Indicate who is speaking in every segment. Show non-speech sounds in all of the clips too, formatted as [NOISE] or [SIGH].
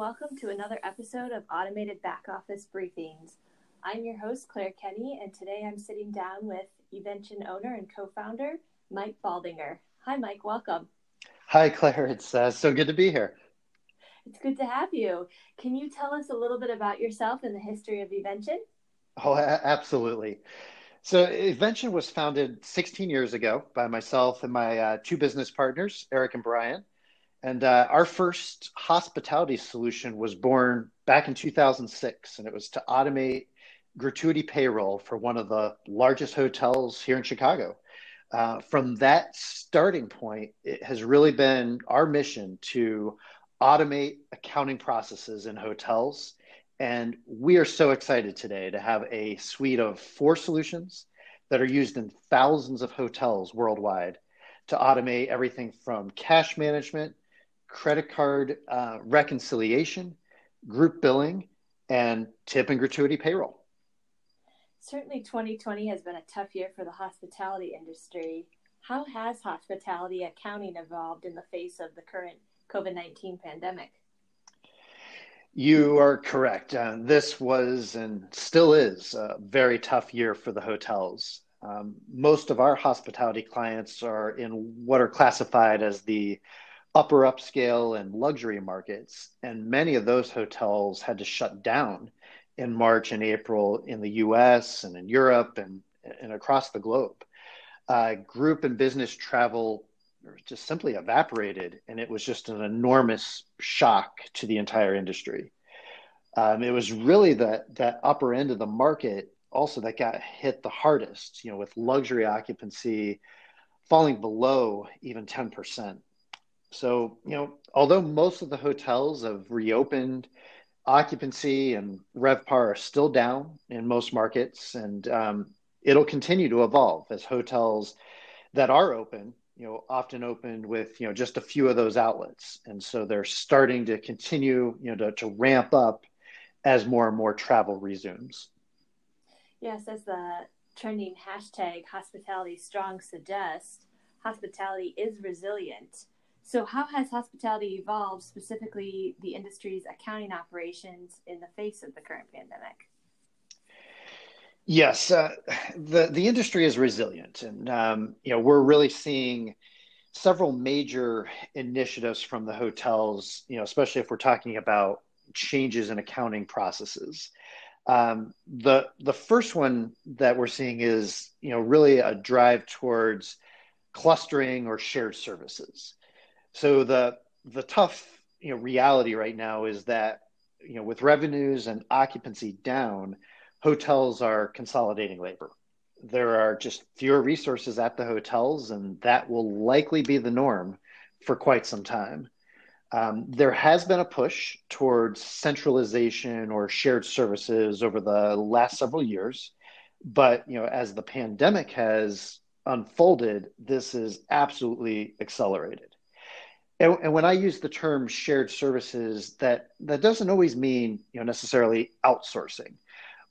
Speaker 1: welcome to another episode of Automated Back Office Briefings. I'm your host, Claire Kenny, and today I'm sitting down with Avention owner and co founder, Mike Baldinger. Hi, Mike, welcome.
Speaker 2: Hi, Claire. It's uh, so good to be here.
Speaker 1: It's good to have you. Can you tell us a little bit about yourself and the history of Avention?
Speaker 2: Oh, a- absolutely. So, Avention was founded 16 years ago by myself and my uh, two business partners, Eric and Brian. And uh, our first hospitality solution was born back in 2006, and it was to automate gratuity payroll for one of the largest hotels here in Chicago. Uh, from that starting point, it has really been our mission to automate accounting processes in hotels. And we are so excited today to have a suite of four solutions that are used in thousands of hotels worldwide to automate everything from cash management credit card uh, reconciliation, group billing, and tip and gratuity payroll.
Speaker 1: Certainly, 2020 has been a tough year for the hospitality industry. How has hospitality accounting evolved in the face of the current COVID 19 pandemic?
Speaker 2: You are correct. Uh, this was and still is a very tough year for the hotels. Um, most of our hospitality clients are in what are classified as the upper upscale and luxury markets. And many of those hotels had to shut down in March and April in the US and in Europe and, and across the globe. Uh, group and business travel just simply evaporated, and it was just an enormous shock to the entire industry. Um, it was really that that upper end of the market also that got hit the hardest. You know, with luxury occupancy falling below even ten percent. So, you know, although most of the hotels have reopened, occupancy and RevPAR are still down in most markets, and um, it'll continue to evolve as hotels that are open, you know, often opened with, you know, just a few of those outlets. And so they're starting to continue, you know, to, to ramp up as more and more travel resumes.
Speaker 1: Yes, as the trending hashtag hospitality strong suggests, hospitality is resilient so, how has hospitality evolved, specifically the industry's accounting operations, in the face of the current pandemic?
Speaker 2: Yes, uh, the the industry is resilient, and um, you know we're really seeing several major initiatives from the hotels. You know, especially if we're talking about changes in accounting processes. Um, the the first one that we're seeing is you know really a drive towards clustering or shared services. So the the tough you know reality right now is that you know with revenues and occupancy down, hotels are consolidating labor. There are just fewer resources at the hotels, and that will likely be the norm for quite some time. Um, there has been a push towards centralization or shared services over the last several years, but you know, as the pandemic has unfolded, this is absolutely accelerated. And, and, when I use the term shared services, that that doesn't always mean you know necessarily outsourcing.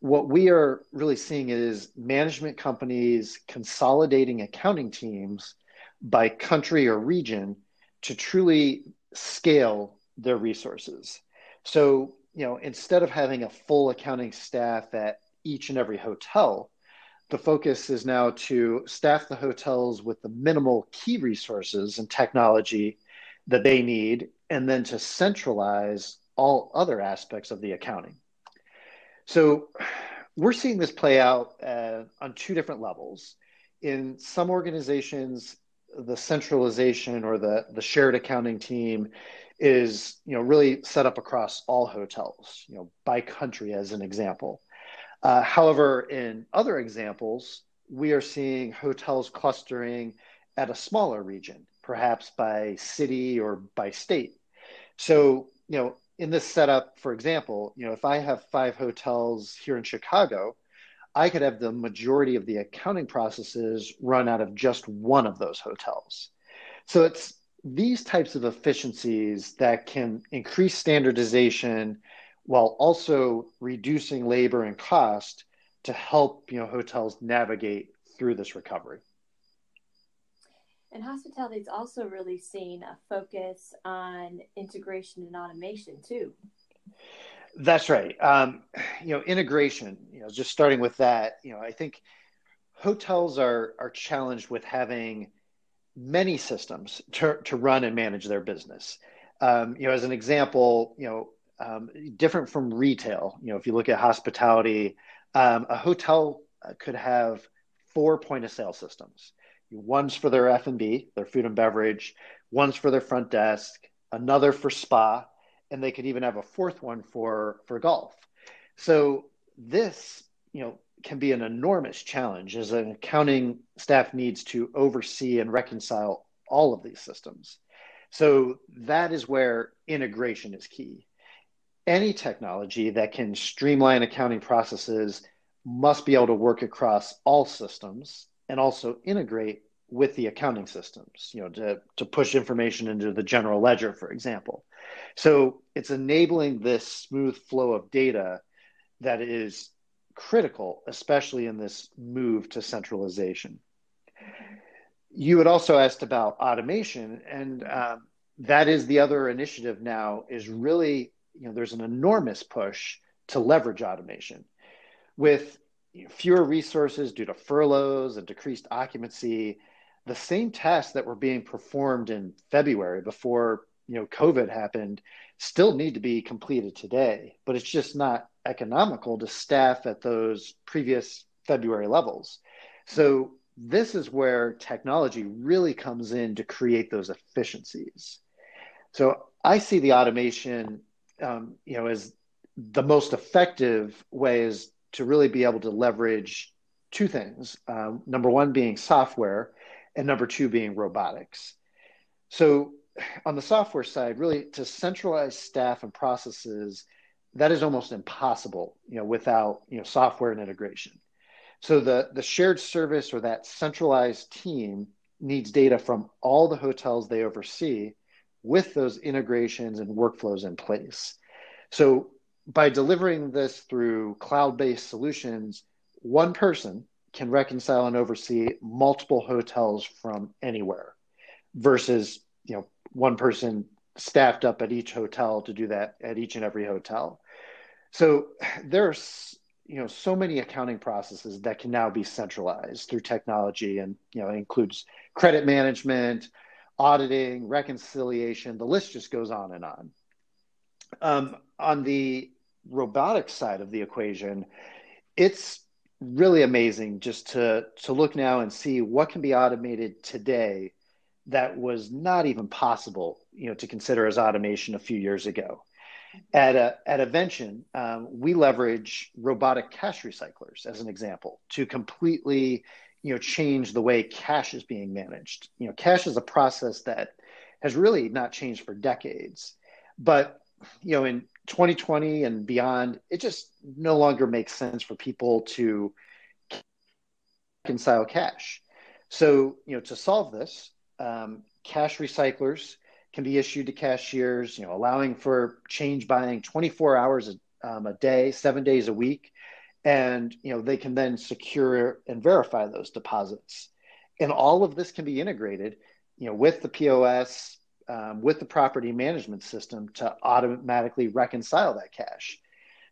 Speaker 2: What we are really seeing is management companies consolidating accounting teams by country or region to truly scale their resources. So, you know, instead of having a full accounting staff at each and every hotel, the focus is now to staff the hotels with the minimal key resources and technology that they need, and then to centralize all other aspects of the accounting. So we're seeing this play out uh, on two different levels. In some organizations, the centralization or the, the shared accounting team is you know really set up across all hotels you know by country as an example uh, however in other examples we are seeing hotels clustering at a smaller region perhaps by city or by state. So, you know, in this setup, for example, you know, if I have five hotels here in Chicago, I could have the majority of the accounting processes run out of just one of those hotels. So it's these types of efficiencies that can increase standardization while also reducing labor and cost to help you know hotels navigate through this recovery.
Speaker 1: And hospitality is also really seeing a focus on integration and automation too.
Speaker 2: That's right. Um, you know, integration. You know, just starting with that. You know, I think hotels are are challenged with having many systems to, to run and manage their business. Um, you know, as an example, you know, um, different from retail. You know, if you look at hospitality, um, a hotel could have four point of sale systems. One's for their F and B, their food and beverage. One's for their front desk. Another for spa, and they could even have a fourth one for for golf. So this, you know, can be an enormous challenge as an accounting staff needs to oversee and reconcile all of these systems. So that is where integration is key. Any technology that can streamline accounting processes must be able to work across all systems and also integrate with the accounting systems, you know, to, to push information into the general ledger, for example. So it's enabling this smooth flow of data that is critical, especially in this move to centralization. You had also asked about automation, and um, that is the other initiative now. Is really you know there's an enormous push to leverage automation with fewer resources due to furloughs and decreased occupancy. The same tests that were being performed in February before you know COVID happened still need to be completed today, but it's just not economical to staff at those previous February levels. So this is where technology really comes in to create those efficiencies. So I see the automation, um, you know, as the most effective way is to really be able to leverage two things. Um, number one being software, and number two being robotics. So on the software side, really to centralize staff and processes that is almost impossible, you know, without you know software and integration. So the the shared service or that centralized team needs data from all the hotels they oversee with those integrations and workflows in place. So by delivering this through cloud-based solutions, one person can reconcile and oversee multiple hotels from anywhere versus you know one person staffed up at each hotel to do that at each and every hotel. So there's you know so many accounting processes that can now be centralized through technology and you know includes credit management auditing reconciliation the list just goes on and on um, on the robotics side of the equation it's really amazing just to to look now and see what can be automated today that was not even possible, you know, to consider as automation a few years ago. At a, at Avention, um, we leverage robotic cash recyclers as an example to completely, you know, change the way cash is being managed. You know, cash is a process that has really not changed for decades, but you know, in 2020 and beyond, it just no longer makes sense for people to reconcile cash. So, you know, to solve this, um, cash recyclers can be issued to cashiers, you know, allowing for change buying 24 hours a, um, a day, seven days a week, and you know they can then secure and verify those deposits. And all of this can be integrated, you know, with the POS, um, with the property management system to automatically reconcile that cash.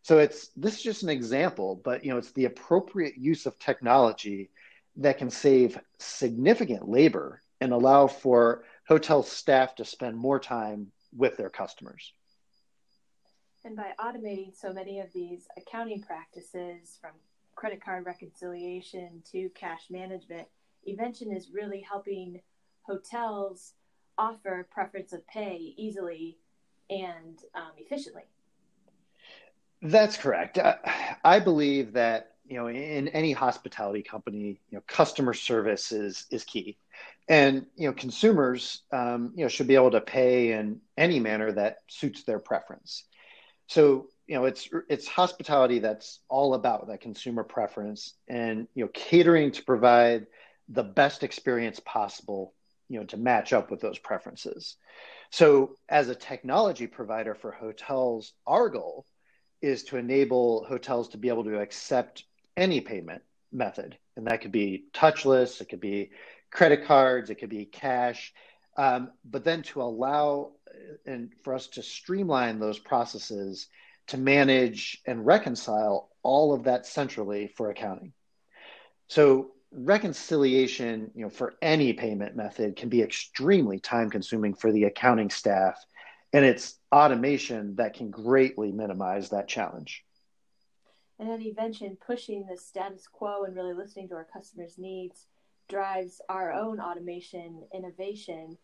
Speaker 2: So it's this is just an example, but you know, it's the appropriate use of technology that can save significant labor and allow for hotel staff to spend more time with their customers.
Speaker 1: And by automating so many of these accounting practices from credit card reconciliation to cash management, Avention is really helping hotels offer preference of pay easily and um, efficiently.
Speaker 2: That's correct. I, I believe that you know in any hospitality company, you know, customer service is is key and you know consumers um, you know should be able to pay in any manner that suits their preference so you know it's it's hospitality that's all about that consumer preference and you know catering to provide the best experience possible you know to match up with those preferences. So as a technology provider for hotels our goal is to enable hotels to be able to accept any payment method. And that could be touchless it could be credit cards, it could be cash, um, but then to allow uh, and for us to streamline those processes to manage and reconcile all of that centrally for accounting. So reconciliation, you know, for any payment method can be extremely time consuming for the accounting staff and it's automation that can greatly minimize that challenge.
Speaker 1: And then you mentioned pushing the status quo and really listening to our customers' needs drives our own automation innovation.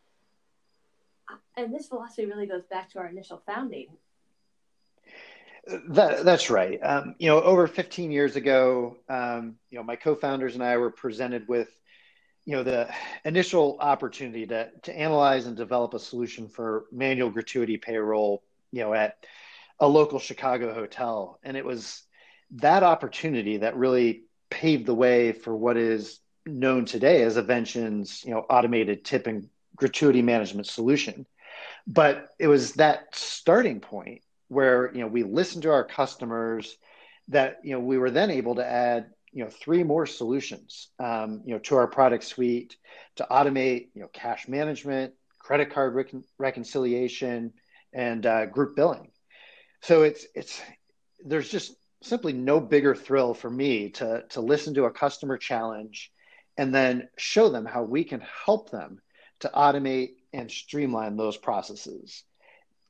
Speaker 1: And this philosophy really goes back to our initial founding.
Speaker 2: That, that's right. Um, you know, over 15 years ago, um, you know, my co-founders and I were presented with, you know, the initial opportunity to to analyze and develop a solution for manual gratuity payroll, you know, at a local Chicago hotel, and it was that opportunity that really paved the way for what is known today as Avention's, you know, automated tip and gratuity management solution. But it was that starting point where you know we listened to our customers that you know we were then able to add you know three more solutions um, you know to our product suite to automate you know cash management credit card recon- reconciliation and uh, group billing. So it's it's there's just simply no bigger thrill for me to to listen to a customer challenge and then show them how we can help them to automate and streamline those processes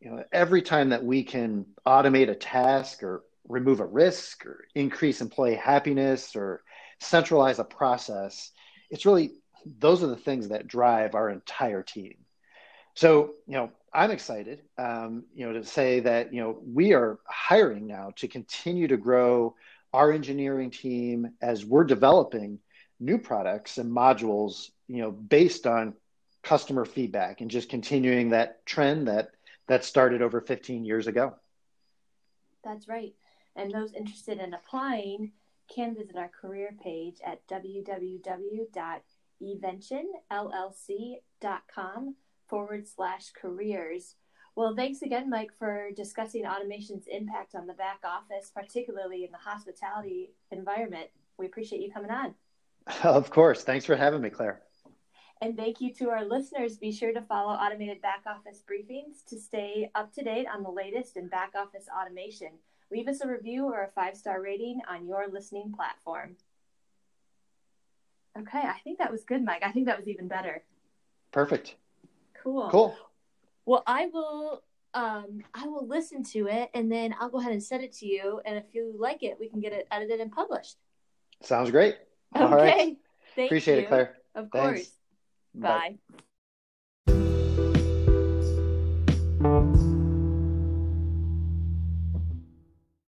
Speaker 2: you know every time that we can automate a task or remove a risk or increase employee happiness or centralize a process it's really those are the things that drive our entire team. So you know i'm excited um, you know to say that you know we are hiring now to continue to grow our engineering team as we're developing new products and modules you know based on customer feedback and just continuing that trend that that started over 15 years ago.
Speaker 1: That's right. And those interested in applying can visit our career page at www.aventionllc.com forward slash careers. Well, thanks again, Mike, for discussing automation's impact on the back office, particularly in the hospitality environment. We appreciate you coming on. [LAUGHS]
Speaker 2: Of course. Thanks for having me, Claire.
Speaker 1: And thank you to our listeners. Be sure to follow Automated Back Office Briefings to stay up to date on the latest in back office automation. Leave us a review or a five star rating on your listening platform. Okay, I think that was good, Mike. I think that was even better.
Speaker 2: Perfect.
Speaker 1: Cool.
Speaker 2: Cool.
Speaker 1: Well, I will um, I will listen to it and then I'll go ahead and send it to you. And if you like it, we can get it edited and published.
Speaker 2: Sounds great.
Speaker 1: Okay. All right. Thank
Speaker 2: Appreciate
Speaker 1: you.
Speaker 2: it, Claire.
Speaker 1: Of course. Bye. Bye.